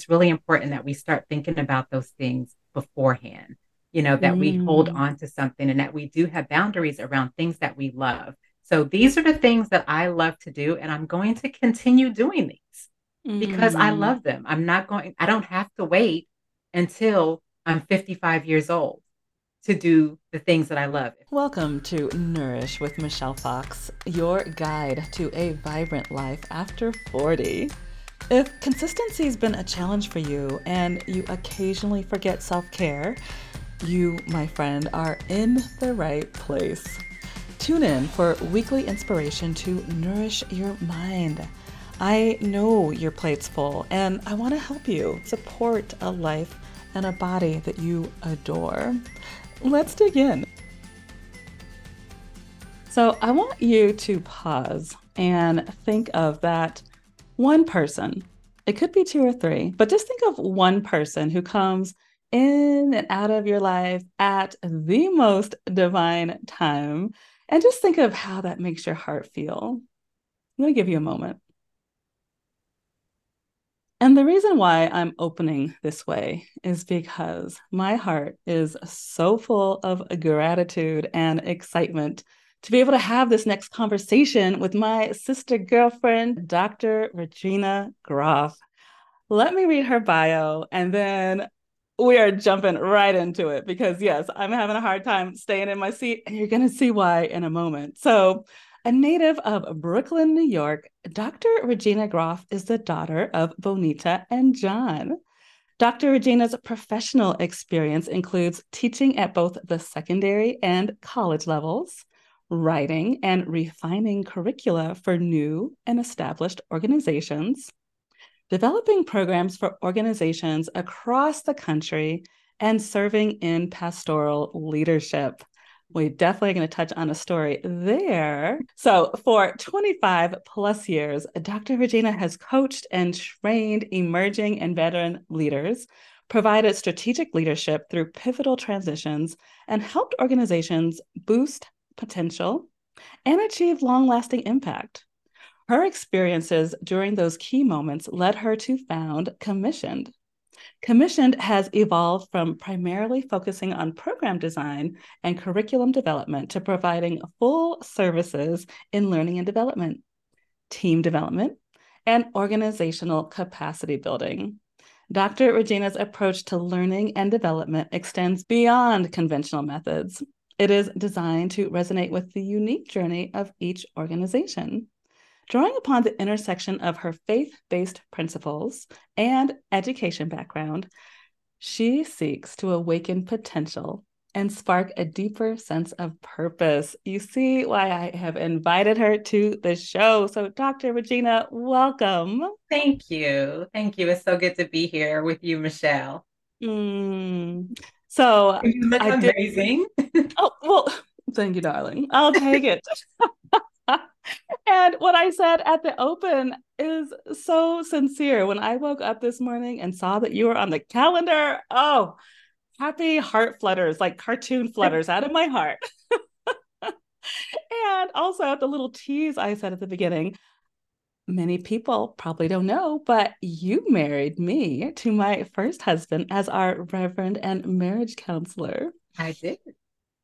it's really important that we start thinking about those things beforehand, you know, that mm. we hold mm. on to something and that we do have boundaries around things that we love. So these are the things that I love to do, and I'm going to continue doing these mm. because I mm. love them. I'm not going, I don't have to wait until I'm 55 years old to do the things that I love. Welcome to Nourish with Michelle Fox, your guide to a vibrant life after 40. If consistency has been a challenge for you and you occasionally forget self care, you, my friend, are in the right place. Tune in for weekly inspiration to nourish your mind. I know your plate's full, and I want to help you support a life and a body that you adore. Let's dig in. So, I want you to pause and think of that one person. It could be two or three, but just think of one person who comes in and out of your life at the most divine time. And just think of how that makes your heart feel. I'm going to give you a moment. And the reason why I'm opening this way is because my heart is so full of gratitude and excitement to be able to have this next conversation with my sister girlfriend, Dr. Regina Groff. Let me read her bio and then we are jumping right into it because, yes, I'm having a hard time staying in my seat, and you're going to see why in a moment. So, a native of Brooklyn, New York, Dr. Regina Groff is the daughter of Bonita and John. Dr. Regina's professional experience includes teaching at both the secondary and college levels, writing and refining curricula for new and established organizations, developing programs for organizations across the country, and serving in pastoral leadership we definitely going to touch on a story there. So, for 25 plus years, Dr. Regina has coached and trained emerging and veteran leaders, provided strategic leadership through pivotal transitions, and helped organizations boost potential and achieve long lasting impact. Her experiences during those key moments led her to found CommissionED, CommissionED has evolved from primarily focusing on program design and curriculum development to providing full services in learning and development, team development, and organizational capacity building. Dr. Regina's approach to learning and development extends beyond conventional methods. It is designed to resonate with the unique journey of each organization. Drawing upon the intersection of her faith based principles and education background, she seeks to awaken potential and spark a deeper sense of purpose. You see why I have invited her to the show. So, Dr. Regina, welcome. Thank you. Thank you. It's so good to be here with you, Michelle. Mm. So, you look I amazing. Did... oh, well, thank you, darling. I'll take it. and what I said at the open is so sincere. When I woke up this morning and saw that you were on the calendar, oh, happy heart flutters, like cartoon flutters out of my heart. and also the little tease I said at the beginning. Many people probably don't know, but you married me to my first husband as our reverend and marriage counselor. I did.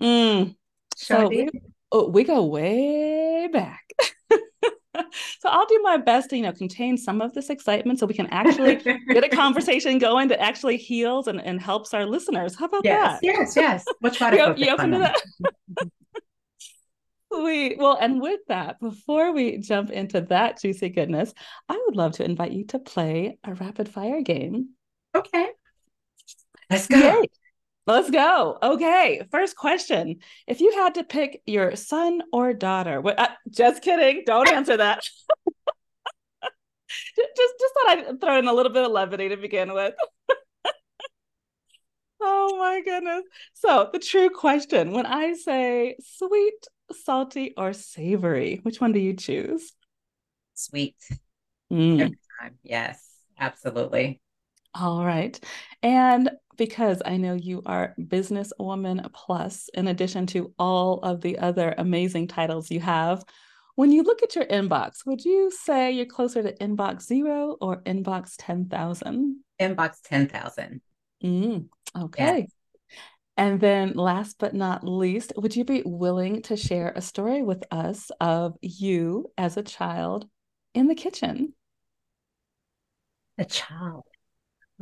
Mm. Sure so did. We, oh, we go way back. so I'll do my best to, you know, contain some of this excitement so we can actually get a conversation going that actually heals and, and helps our listeners. How about yes, that? Yes, yes. We'll try you, you open to that. Sweet. Well, and with that, before we jump into that juicy goodness, I would love to invite you to play a rapid fire game. Okay. Let's go. Yay. Let's go. Okay. First question. If you had to pick your son or daughter, what, uh, just kidding. Don't answer that. just, just thought I'd throw in a little bit of levity to begin with. oh my goodness. So, the true question when I say sweet, salty, or savory, which one do you choose? Sweet. Mm. Yes, absolutely. All right. And because I know you are businesswoman plus, in addition to all of the other amazing titles you have, When you look at your inbox, would you say you're closer to inbox zero or inbox 10,000? Inbox 10,000. Mm, okay. Yes. And then, last but not least, would you be willing to share a story with us of you as a child in the kitchen? A child.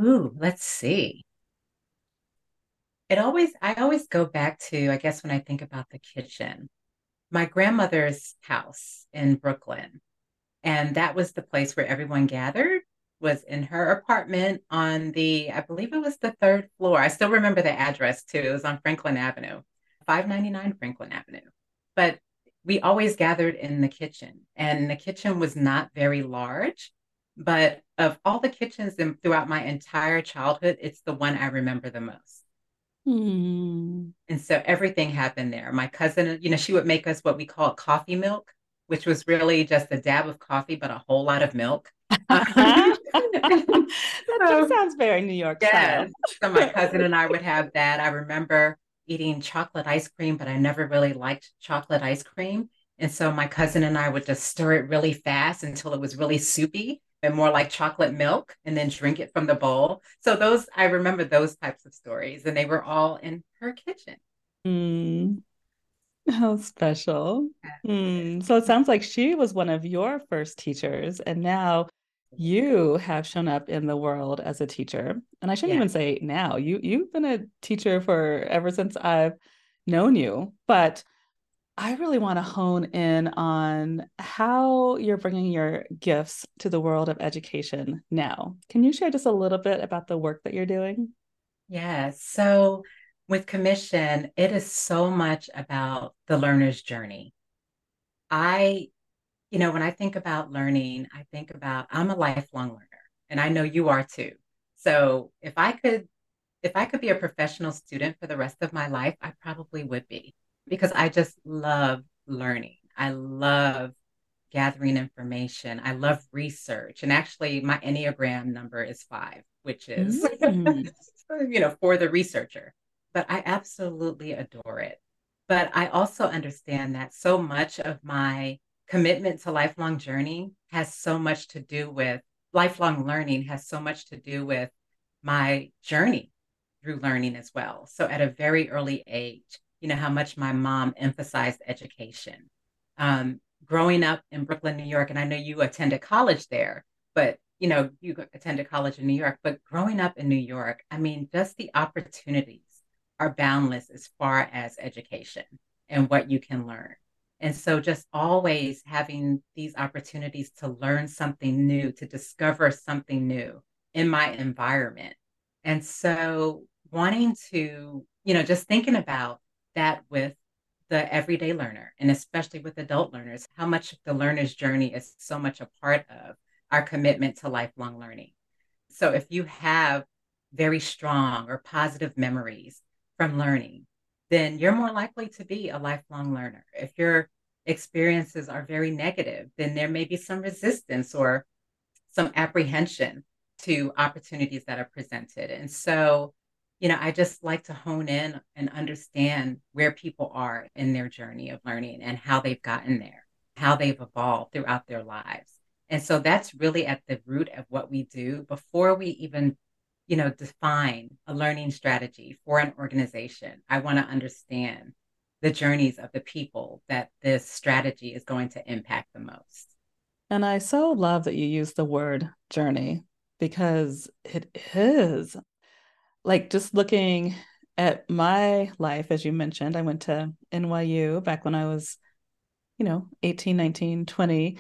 Ooh, let's see. It always, I always go back to, I guess, when I think about the kitchen, my grandmother's house in Brooklyn. And that was the place where everyone gathered was in her apartment on the, I believe it was the third floor. I still remember the address too. It was on Franklin Avenue, 599 Franklin Avenue. But we always gathered in the kitchen, and the kitchen was not very large. But of all the kitchens in, throughout my entire childhood, it's the one I remember the most. Hmm. And so everything happened there. My cousin, you know, she would make us what we call coffee milk, which was really just a dab of coffee, but a whole lot of milk. that so, sounds very New York yeah. so my cousin and I would have that. I remember eating chocolate ice cream, but I never really liked chocolate ice cream. And so my cousin and I would just stir it really fast until it was really soupy and more like chocolate milk and then drink it from the bowl. So those I remember those types of stories and they were all in her kitchen. Mm. How special. Mm. So it sounds like she was one of your first teachers and now you have shown up in the world as a teacher. And I shouldn't even say now. You you've been a teacher for ever since I've known you, but I really want to hone in on how you're bringing your gifts to the world of education now. Can you share just a little bit about the work that you're doing? Yeah. So, with commission, it is so much about the learner's journey. I, you know, when I think about learning, I think about I'm a lifelong learner, and I know you are too. So, if I could, if I could be a professional student for the rest of my life, I probably would be because I just love learning. I love gathering information. I love research. And actually, my Enneagram number is five, which is, mm. you know, for the researcher. But I absolutely adore it. But I also understand that so much of my commitment to lifelong journey has so much to do with lifelong learning, has so much to do with my journey through learning as well. So at a very early age, you know, how much my mom emphasized education. Um, growing up in Brooklyn, New York, and I know you attended college there, but you know, you attended college in New York, but growing up in New York, I mean, just the opportunities are boundless as far as education and what you can learn. And so just always having these opportunities to learn something new, to discover something new in my environment. And so wanting to, you know, just thinking about that with the everyday learner and especially with adult learners, how much the learner's journey is so much a part of our commitment to lifelong learning. So if you have very strong or positive memories from learning, then you're more likely to be a lifelong learner. If your experiences are very negative, then there may be some resistance or some apprehension to opportunities that are presented. And so you know, I just like to hone in and understand where people are in their journey of learning and how they've gotten there, how they've evolved throughout their lives. And so that's really at the root of what we do before we even, you know, define a learning strategy for an organization. I want to understand the journeys of the people that this strategy is going to impact the most. And I so love that you use the word journey because it is like just looking at my life, as you mentioned, I went to NYU back when I was, you know, 18, 19, 20.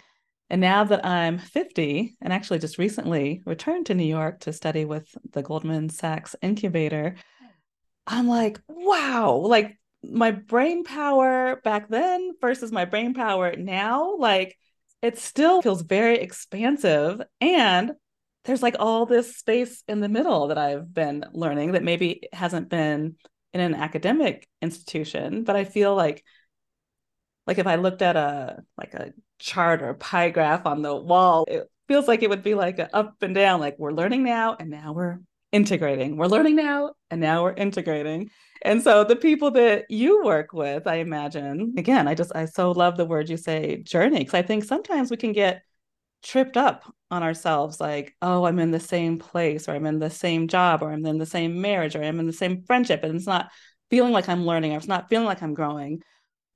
And now that I'm 50 and actually just recently returned to New York to study with the Goldman Sachs incubator, I'm like, wow, like my brain power back then versus my brain power now, like it still feels very expansive. And there's like all this space in the middle that I've been learning that maybe hasn't been in an academic institution, but I feel like like if I looked at a like a chart or pie graph on the wall, it feels like it would be like up and down, like we're learning now and now we're integrating. We're learning now, and now we're integrating. And so the people that you work with, I imagine, again, I just, I so love the word you say journey, because I think sometimes we can get tripped up on ourselves like, oh, I'm in the same place, or I'm in the same job, or I'm in the same marriage, or I'm in the same friendship. And it's not feeling like I'm learning, or it's not feeling like I'm growing.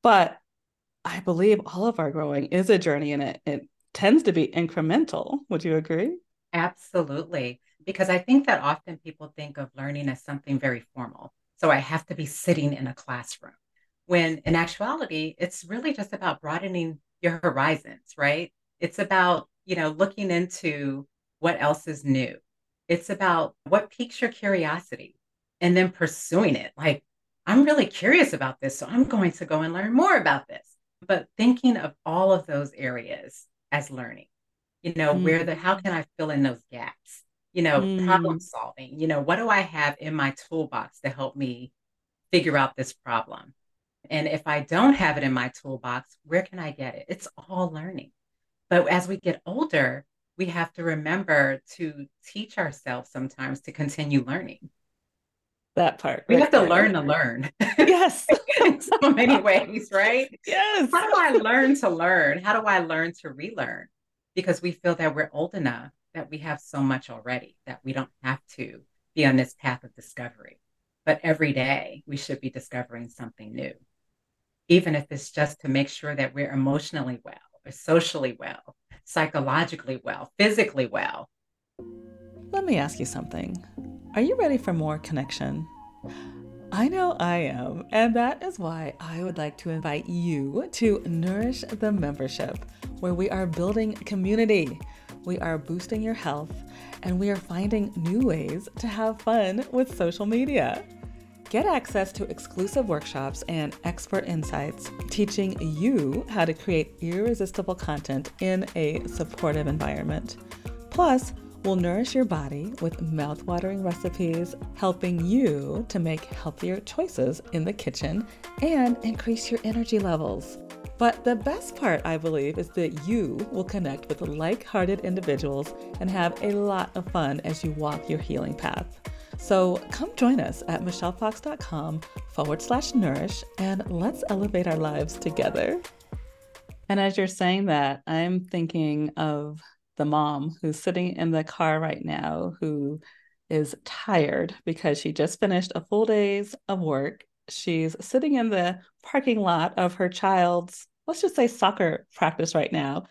But I believe all of our growing is a journey and it, it tends to be incremental. Would you agree? Absolutely. Because I think that often people think of learning as something very formal. So I have to be sitting in a classroom. When in actuality, it's really just about broadening your horizons, right? It's about, you know, looking into what else is new. It's about what piques your curiosity and then pursuing it. Like, I'm really curious about this, so I'm going to go and learn more about this. But thinking of all of those areas as learning, you know, mm. where the, how can I fill in those gaps? You know, mm. problem solving, you know, what do I have in my toolbox to help me figure out this problem? And if I don't have it in my toolbox, where can I get it? It's all learning. But as we get older, we have to remember to teach ourselves sometimes to continue learning. That part. We right have to there. learn to learn. Yes. in so many ways, right? Yes. How do I learn to learn? How do I learn to relearn? Because we feel that we're old enough that we have so much already that we don't have to be on this path of discovery. But every day we should be discovering something new, even if it's just to make sure that we're emotionally well or socially well, psychologically well, physically well. Let me ask you something. Are you ready for more connection? I know I am, and that is why I would like to invite you to Nourish the Membership, where we are building community, we are boosting your health, and we are finding new ways to have fun with social media. Get access to exclusive workshops and expert insights teaching you how to create irresistible content in a supportive environment. Plus, we'll nourish your body with mouthwatering recipes, helping you to make healthier choices in the kitchen and increase your energy levels. But the best part, I believe, is that you will connect with like hearted individuals and have a lot of fun as you walk your healing path. So come join us at michellefox.com forward slash nourish and let's elevate our lives together. And as you're saying that, I'm thinking of the mom who's sitting in the car right now who is tired because she just finished a full days of work. She's sitting in the parking lot of her child's, let's just say, soccer practice right now.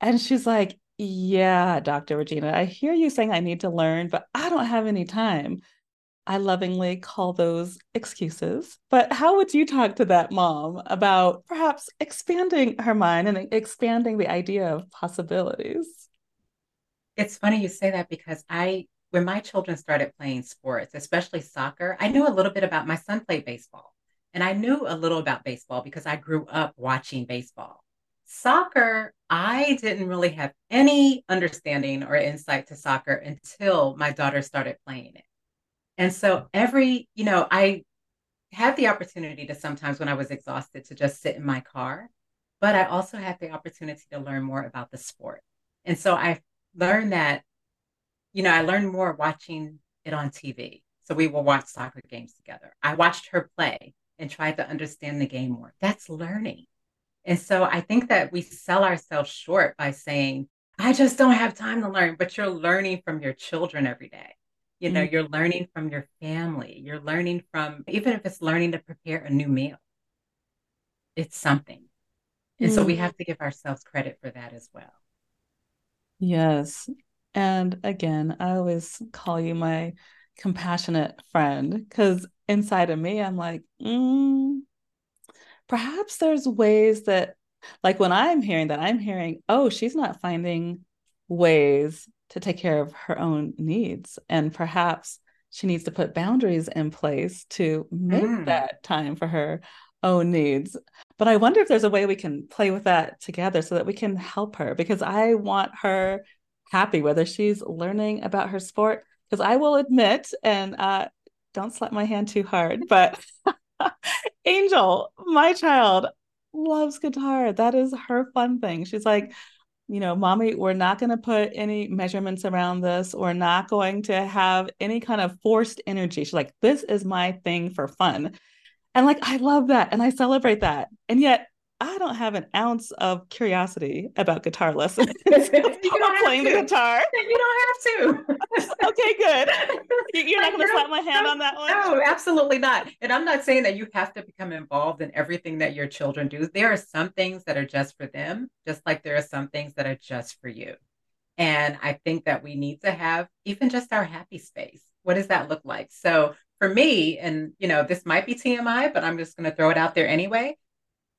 And she's like, Yeah, Dr. Regina, I hear you saying I need to learn, but I don't have any time. I lovingly call those excuses. But how would you talk to that mom about perhaps expanding her mind and expanding the idea of possibilities? It's funny you say that because I, when my children started playing sports, especially soccer, I knew a little bit about my son played baseball. And I knew a little about baseball because I grew up watching baseball. Soccer, I didn't really have any understanding or insight to soccer until my daughter started playing it. And so every, you know, I had the opportunity to sometimes when I was exhausted to just sit in my car, but I also had the opportunity to learn more about the sport. And so I learned that, you know, I learned more watching it on TV. So we will watch soccer games together. I watched her play and tried to understand the game more. That's learning. And so I think that we sell ourselves short by saying, I just don't have time to learn, but you're learning from your children every day. You know, mm-hmm. you're learning from your family. You're learning from, even if it's learning to prepare a new meal, it's something. And mm-hmm. so we mm. have to give ourselves credit for that as well. Yes. And again, I always call you my compassionate friend because inside of me, I'm like, mm, perhaps there's ways that, like when I'm hearing that, I'm hearing, oh, she's not finding ways to take care of her own needs. And perhaps she needs to put boundaries in place to make mm. that time for her own needs. But I wonder if there's a way we can play with that together so that we can help her because I want her happy, whether she's learning about her sport. Because I will admit, and uh, don't slap my hand too hard, but Angel, my child, loves guitar. That is her fun thing. She's like, you know, mommy, we're not going to put any measurements around this. We're not going to have any kind of forced energy. She's like, this is my thing for fun. And like, I love that. And I celebrate that. And yet, I don't have an ounce of curiosity about guitar lessons. you don't playing the guitar. You don't have to. okay, good. You're not going to slap my hand on that one. No, absolutely not. And I'm not saying that you have to become involved in everything that your children do. There are some things that are just for them, just like there are some things that are just for you. And I think that we need to have even just our happy space. What does that look like? So for me, and you know, this might be TMI, but I'm just going to throw it out there anyway.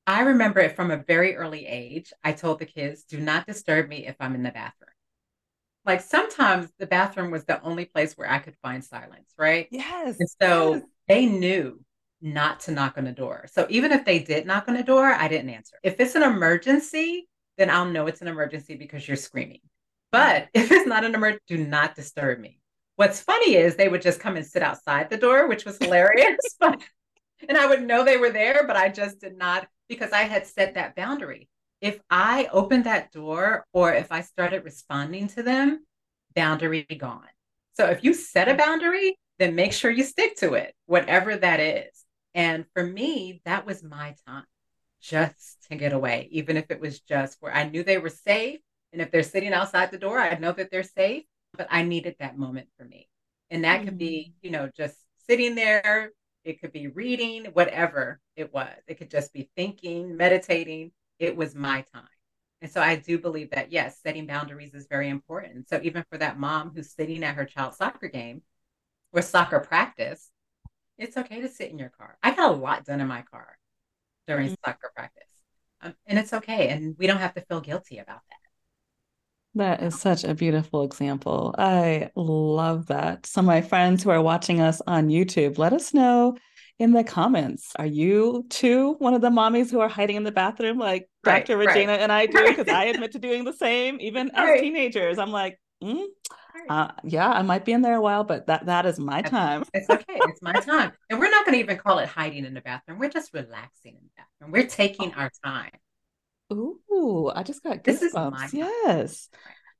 I remember it from a very early age. I told the kids, do not disturb me if I'm in the bathroom. Like sometimes the bathroom was the only place where I could find silence, right? Yes. And so yes. they knew not to knock on the door. So even if they did knock on the door, I didn't answer. If it's an emergency, then I'll know it's an emergency because you're screaming. But if it's not an emergency, do not disturb me. What's funny is they would just come and sit outside the door, which was hilarious. but and I would know they were there, but I just did not because I had set that boundary. If I opened that door or if I started responding to them, boundary gone. So if you set a boundary, then make sure you stick to it, whatever that is. And for me, that was my time just to get away, even if it was just where I knew they were safe. And if they're sitting outside the door, I know that they're safe, but I needed that moment for me. And that mm-hmm. could be, mm. you know, just sitting there, it could be reading, whatever it was. It could just be thinking, meditating. It was my time. And so I do believe that, yes, setting boundaries is very important. So even for that mom who's sitting at her child's soccer game or soccer practice, it's okay to sit in your car. I got a lot done in my car during mm-hmm. soccer practice. Um, and it's okay. And we don't have to feel guilty about that. That is such a beautiful example. I love that. So, my friends who are watching us on YouTube, let us know in the comments. Are you too one of the mommies who are hiding in the bathroom like right, Dr. Regina right. and I do? Because I admit to doing the same, even right. as teenagers. I'm like, mm, uh, yeah, I might be in there a while, but that that is my time. It's okay. It's my time. And we're not going to even call it hiding in the bathroom. We're just relaxing in the bathroom. We're taking oh. our time. Ooh, I just got this goosebumps. Yes.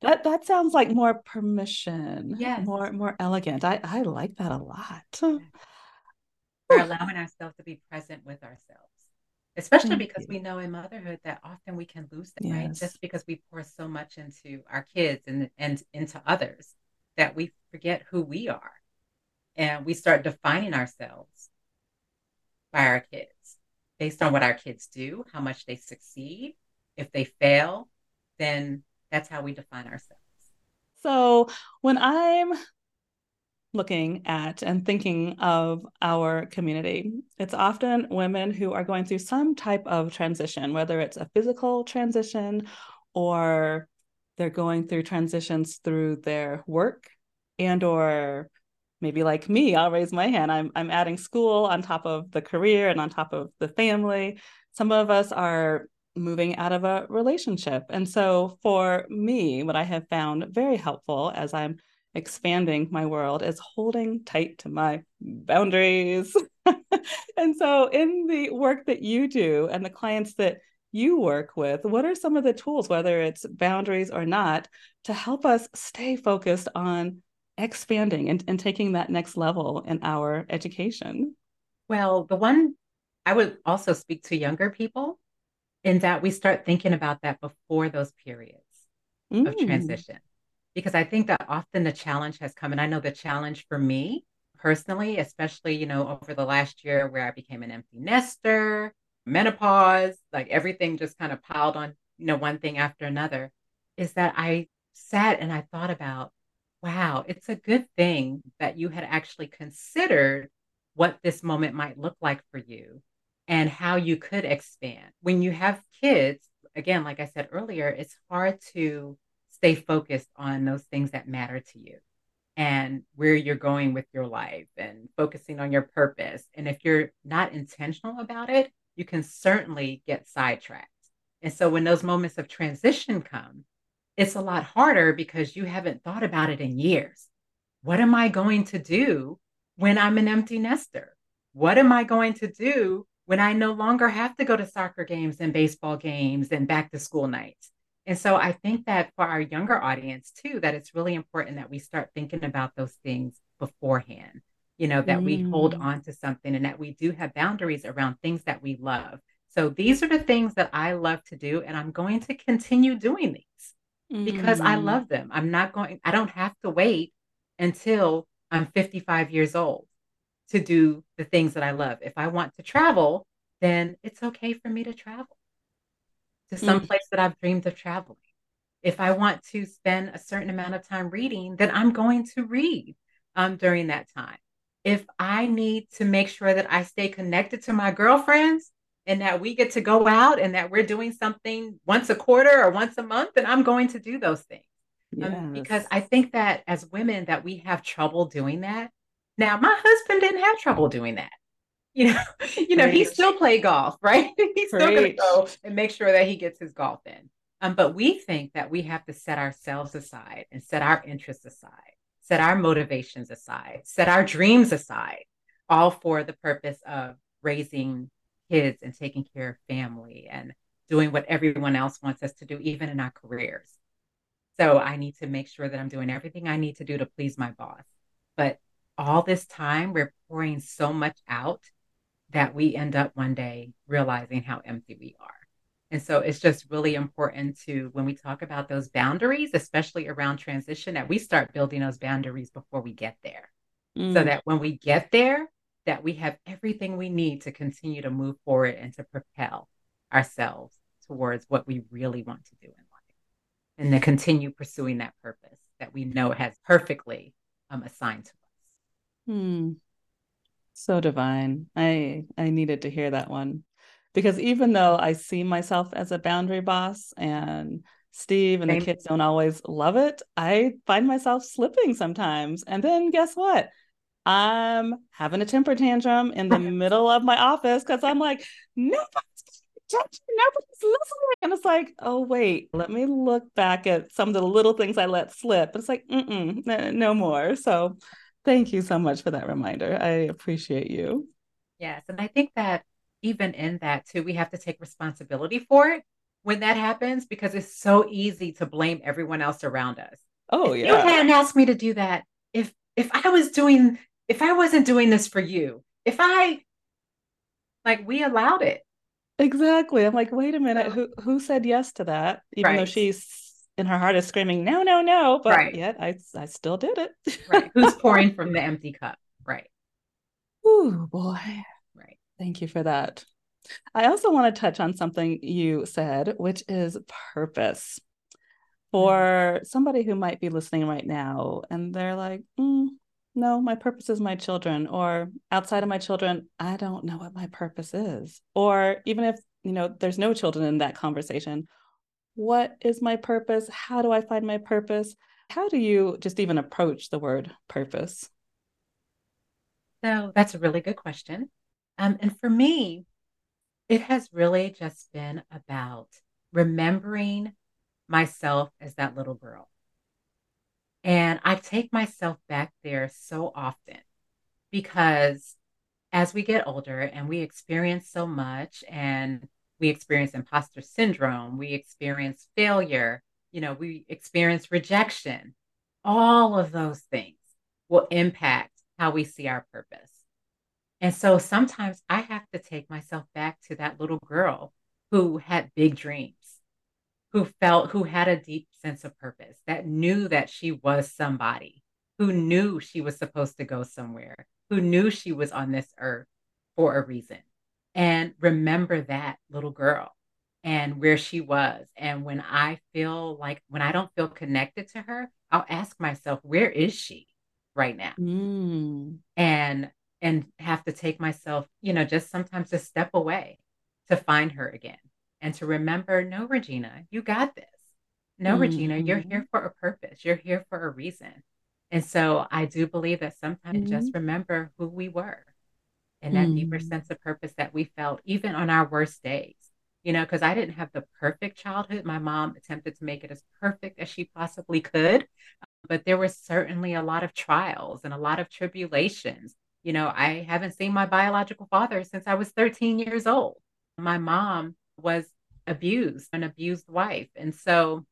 That that sounds like more permission. Yes. More more elegant. I I like that a lot. We're allowing ourselves to be present with ourselves. Especially Thank because you. we know in motherhood that often we can lose that, yes. right? Just because we pour so much into our kids and and into others that we forget who we are. And we start defining ourselves by our kids based on what our kids do, how much they succeed. If they fail, then that's how we define ourselves. So when I'm looking at and thinking of our community, it's often women who are going through some type of transition, whether it's a physical transition or they're going through transitions through their work and or maybe like me i'll raise my hand. I'm i'm adding school on top of the career and on top of the family. Some of us are moving out of a relationship. And so for me what i have found very helpful as i'm expanding my world is holding tight to my boundaries. And so in the work that you do and the clients that you work with what are some of the tools whether it's boundaries or not to help us stay focused on expanding and, and taking that next level in our education? Well, the one I would also speak to younger people in that we start thinking about that before those periods mm. of transition. Because I think that often the challenge has come, and I know the challenge for me personally, especially, you know, over the last year where I became an empty nester, menopause, like everything just kind of piled on, you know, one thing after another, is that I sat and I thought about Wow, it's a good thing that you had actually considered what this moment might look like for you and how you could expand. When you have kids, again, like I said earlier, it's hard to stay focused on those things that matter to you and where you're going with your life and focusing on your purpose. And if you're not intentional about it, you can certainly get sidetracked. And so when those moments of transition come, it's a lot harder because you haven't thought about it in years. What am I going to do when I'm an empty nester? What am I going to do when I no longer have to go to soccer games and baseball games and back to school nights? And so I think that for our younger audience too, that it's really important that we start thinking about those things beforehand, you know, that mm. we hold mm. on to something and that we do have boundaries around things that we love. So these are the things that I love to do, and I'm going to continue doing these mm. because I mm. love them. I'm not going, I don't have to wait until I'm 55 years old to do the things that I love. If I want to travel, then it's okay for me to travel to some mm. place that I've dreamed of traveling. If I want to spend a certain amount of time reading, then I'm going to read um, during that time. If I need to make sure that I stay connected to my girlfriends and that we get to go out and that we're doing something once a quarter or once a month, and I'm going to do those things. Yes. Um, because I think that as women that we have trouble doing that. Now, my husband didn't have trouble doing that you know, you know, he still play golf, right? He's still going to go and make sure that he gets his golf in. Um, but we think that we have to set ourselves aside and set our interests aside, set our motivations aside, set our dreams aside, all for the purpose of raising kids and taking care of family and doing what everyone else wants us to do, even in our careers. So I need to make sure that I'm doing everything I need to do to please my boss. But all this time, we're pouring so much out that we end up one day realizing how empty we are. And so it's just really important to, when we talk about those boundaries, especially around transition, that we start building those boundaries before we get there. Mm. So that when we get there, that we have everything we need to continue to move forward and to propel ourselves towards what we really want to do in life and to continue pursuing that purpose that we know has perfectly um, assigned to us. Hmm. So divine. I I needed to hear that one. Because even though I see myself as a boundary boss and Steve and Same. the kids don't always love it, I find myself slipping sometimes. And then guess what? I'm having a temper tantrum in the middle of my office because I'm like, nobody's nobody's listening. And it's like, oh, wait, let me look back at some of the little things I let slip. It's like, mm no more. So Thank you so much for that reminder. I appreciate you. Yes. And I think that even in that, too, we have to take responsibility for it when that happens because it's so easy to blame everyone else around us. Oh, yeah. You hadn't asked me to do that. If if I was doing if I wasn't doing this for you, if I like we allowed it. Exactly. I'm like, wait a minute, who who said yes to that? Even right. though she's in her heart is screaming, no, no, no. But right. yet I, I still did it. right. Who's pouring from the empty cup? Right. Oh boy. Right. Thank you for that. I also want to touch on something you said, which is purpose. For mm-hmm. somebody who might be listening right now and they're like, mm, no, my purpose is my children, or outside of my children, I don't know what my purpose is. Or even if, you know, there's no children in that conversation, what is my purpose? How do I find my purpose? How do you just even approach the word purpose? So that's a really good question. Um, and for me, it has really just been about remembering myself as that little girl. And I take myself back there so often because as we get older and we experience so much and we experience imposter syndrome, we experience failure, you know, we experience rejection. All of those things will impact how we see our purpose. And so sometimes I have to take myself back to that little girl who had big dreams, who felt, who had a deep sense of purpose, that knew that she was somebody, who knew she was supposed to go somewhere, who knew she was on this earth for a reason and remember that little girl and where she was. And when I feel like, when I don't feel connected to her, I'll ask myself, where is she right now? Mm. And, and have to take myself, you know, just sometimes to step away to find her again and to remember, no, Regina, you got this. No, mm. Regina, you're here mm-hmm. for a purpose. You're here for a reason. And so I do believe that sometimes mm-hmm. just remember who we were and that mm. deeper sense of purpose that we felt even on our worst days you know because i didn't have the perfect childhood my mom attempted to make it as perfect as she possibly could but there was certainly a lot of trials and a lot of tribulations you know i haven't seen my biological father since i was 13 years old my mom was abused, an abused wife. And so,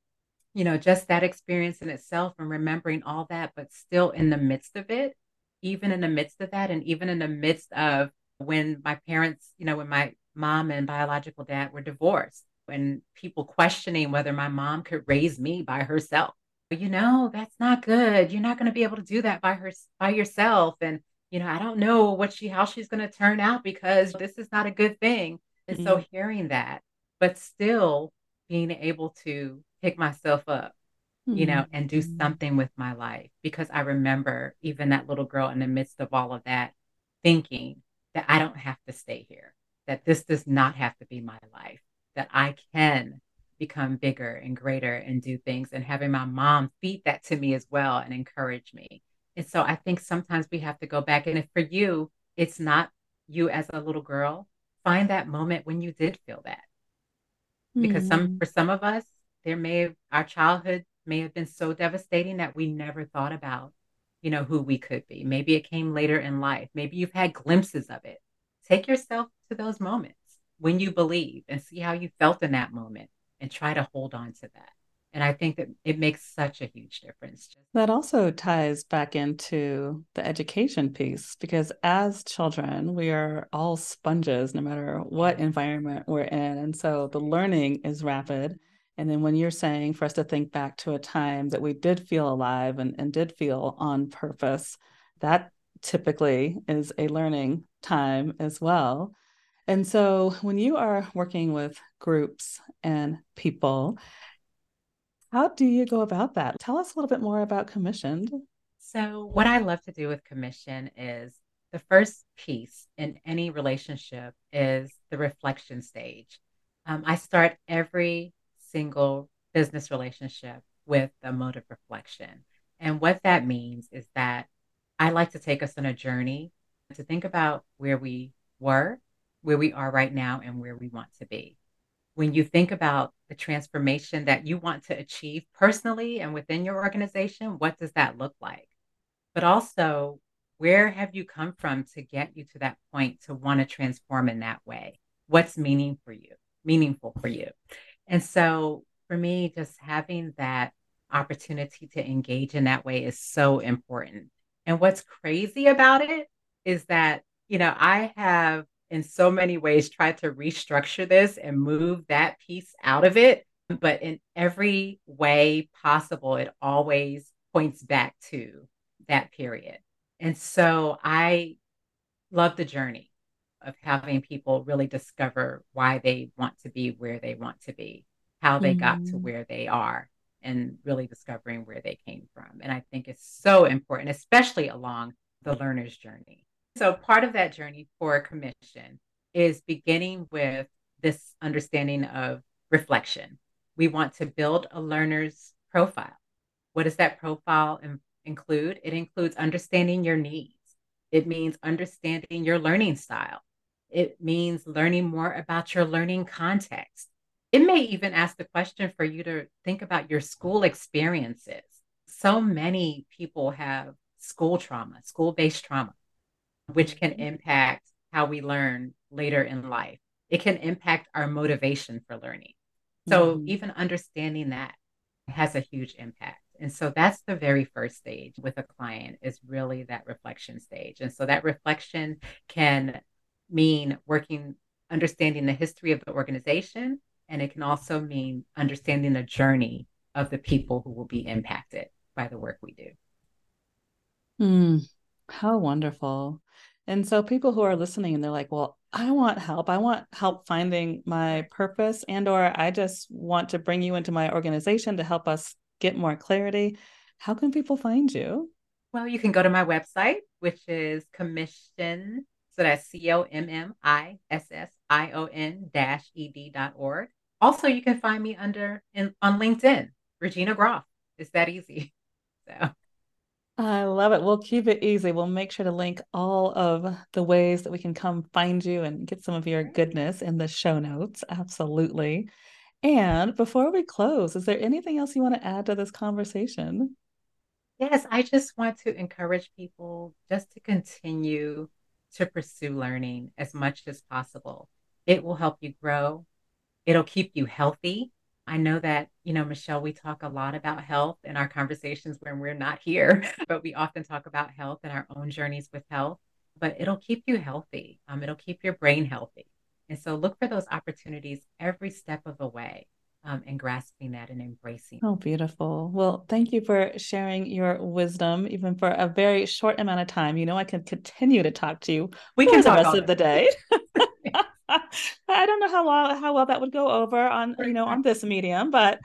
you know, just that experience in itself and remembering all that, but still in the midst of it, even in the midst of that, and even in the midst of when my parents, you know, when my mom and biological dad were divorced, when people questioning whether my mom could raise me by herself. You know, that's not good. You're not going to be able to do that by her by yourself. And, you know, I don't know what she how she's going to turn out because this is not a good thing. And mm-hmm. so hearing that, but still being able to pick myself up, mm-hmm. you know, and do mm-hmm. something with my life. Because I remember even that little girl in the midst of all of that thinking that I don't have to stay here, that this does not have to be my life, that I can become bigger and greater and do things and having my mom feed that to me as well and encourage me. And so I think sometimes we have to go back and if for you it's not you as a little girl, find that moment when you did feel that. Because mm some hmm. for some of us, there may have our childhood may have been so devastating that we never thought about, you know, who we could be. Maybe it came later in life. Maybe you've had glimpses of it. Take yourself to those moments when you believe and see how you felt in that moment and try to hold on to that. And I think that it makes such a huge difference. That also ties back into the education piece because as children, we are all sponges no matter what environment we're in. And so the learning is rapid. And then when you're saying for us to think back to a time that we did feel alive and, and did feel on purpose, that typically is a learning time as well. And so when you are working with groups and people, how do you go about that? Tell us a little bit more about CommissionED. So, what I love to do with commission is the first piece in any relationship is the reflection stage. Um, I start every single business relationship with a mode of reflection. And what that means is that I like to take us on a journey to think about where we were where we are right now and where we want to be. When you think about the transformation that you want to achieve personally and within your organization, what does that look like? But also, where have you come from to get you to that point to want to transform in that way? What's meaning for you, meaningful for you? And so for me, just having that opportunity to engage in that way is so important. And what's crazy about it is that, you know, I have in so many ways tried to restructure this and move that piece out of it. But in every way possible, it always points back to that period. And so I love the journey of having people really discover why they want to be where they want to be, how they mm-hmm. got to mm-hmm. where they are, and really discovering where they came from. And I think it's so important, especially along the learner's journey. So, part of that journey for a commission is beginning with this understanding of reflection. We want to build a learner's profile. What does that profile in- include? It includes understanding your needs, it means understanding your learning style, it means learning more about your learning context. It may even ask the question for you to think about your school experiences. So many people have school trauma, school based trauma which can impact how we learn later in life. It can impact our motivation for learning. So, mm-hmm. even understanding that has a huge impact. And so that's the very first stage with a client is really that reflection stage. And so that reflection can mean working, understanding the history of the organization, and it can also mean understanding the journey of the people who will be impacted by the work we do. Mm, how wonderful. And so people who are listening and they're like, well, I want help. I want help finding my purpose and or I just want to bring you into my organization to help us get more clarity. How can people find you? Well, you can go to my website, which is commission. So that's C O M M I S S I O N dash ed dot org. Also, you can find me under in, on LinkedIn, Regina Groff. It's that easy. So I love it. We'll keep it easy. We'll make sure to link all of the ways that we can come find you and get some of your goodness in the show notes. Absolutely. And before we close, is there anything else you want to add to this conversation? Yes, I just want to encourage people just to continue to pursue learning as much as possible. It will help you grow, It'll keep you healthy. I know that, you know, Michelle, we talk a lot about health in our conversations when we're not here, but we often talk about health and our own journeys with health. But it'll keep you healthy. Um, it'll keep your brain healthy. And so look for those opportunities every step of the way um, and grasping that and embracing. Oh, beautiful. Well, thank you for sharing your wisdom, even for a very short amount of time. You know, I can continue to talk to you we can the rest of the day. I don't know how well how well that would go over on you know on this medium, but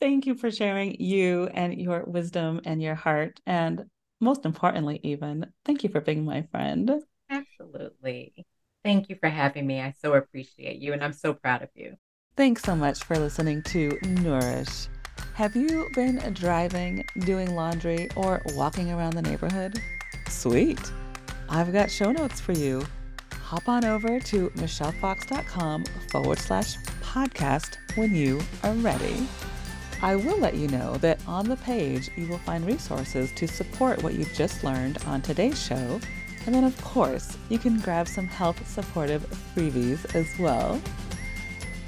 thank you for sharing you and your wisdom and your heart, and most importantly, even thank you for being my friend. Absolutely. Thank you for having me. I so appreciate you, and I'm so proud of you. Thanks so much for listening to Nourish. Have you been driving, doing laundry, or walking around the neighborhood? Sweet. I've got show notes for you. Hop on over to michellefox.com forward slash podcast when you are ready. I will let you know that on the page you will find resources to support what you've just learned on today's show. And then, of course, you can grab some health supportive freebies as well.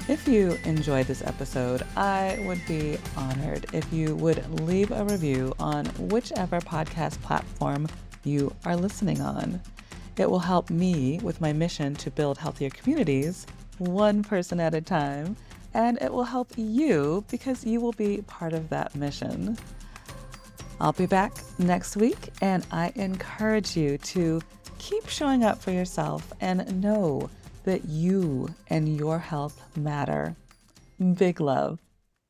If you enjoyed this episode, I would be honored if you would leave a review on whichever podcast platform you are listening on. It will help me with my mission to build healthier communities, one person at a time, and it will help you because you will be part of that mission. I'll be back next week, and I encourage you to keep showing up for yourself and know that you and your health matter. Big love.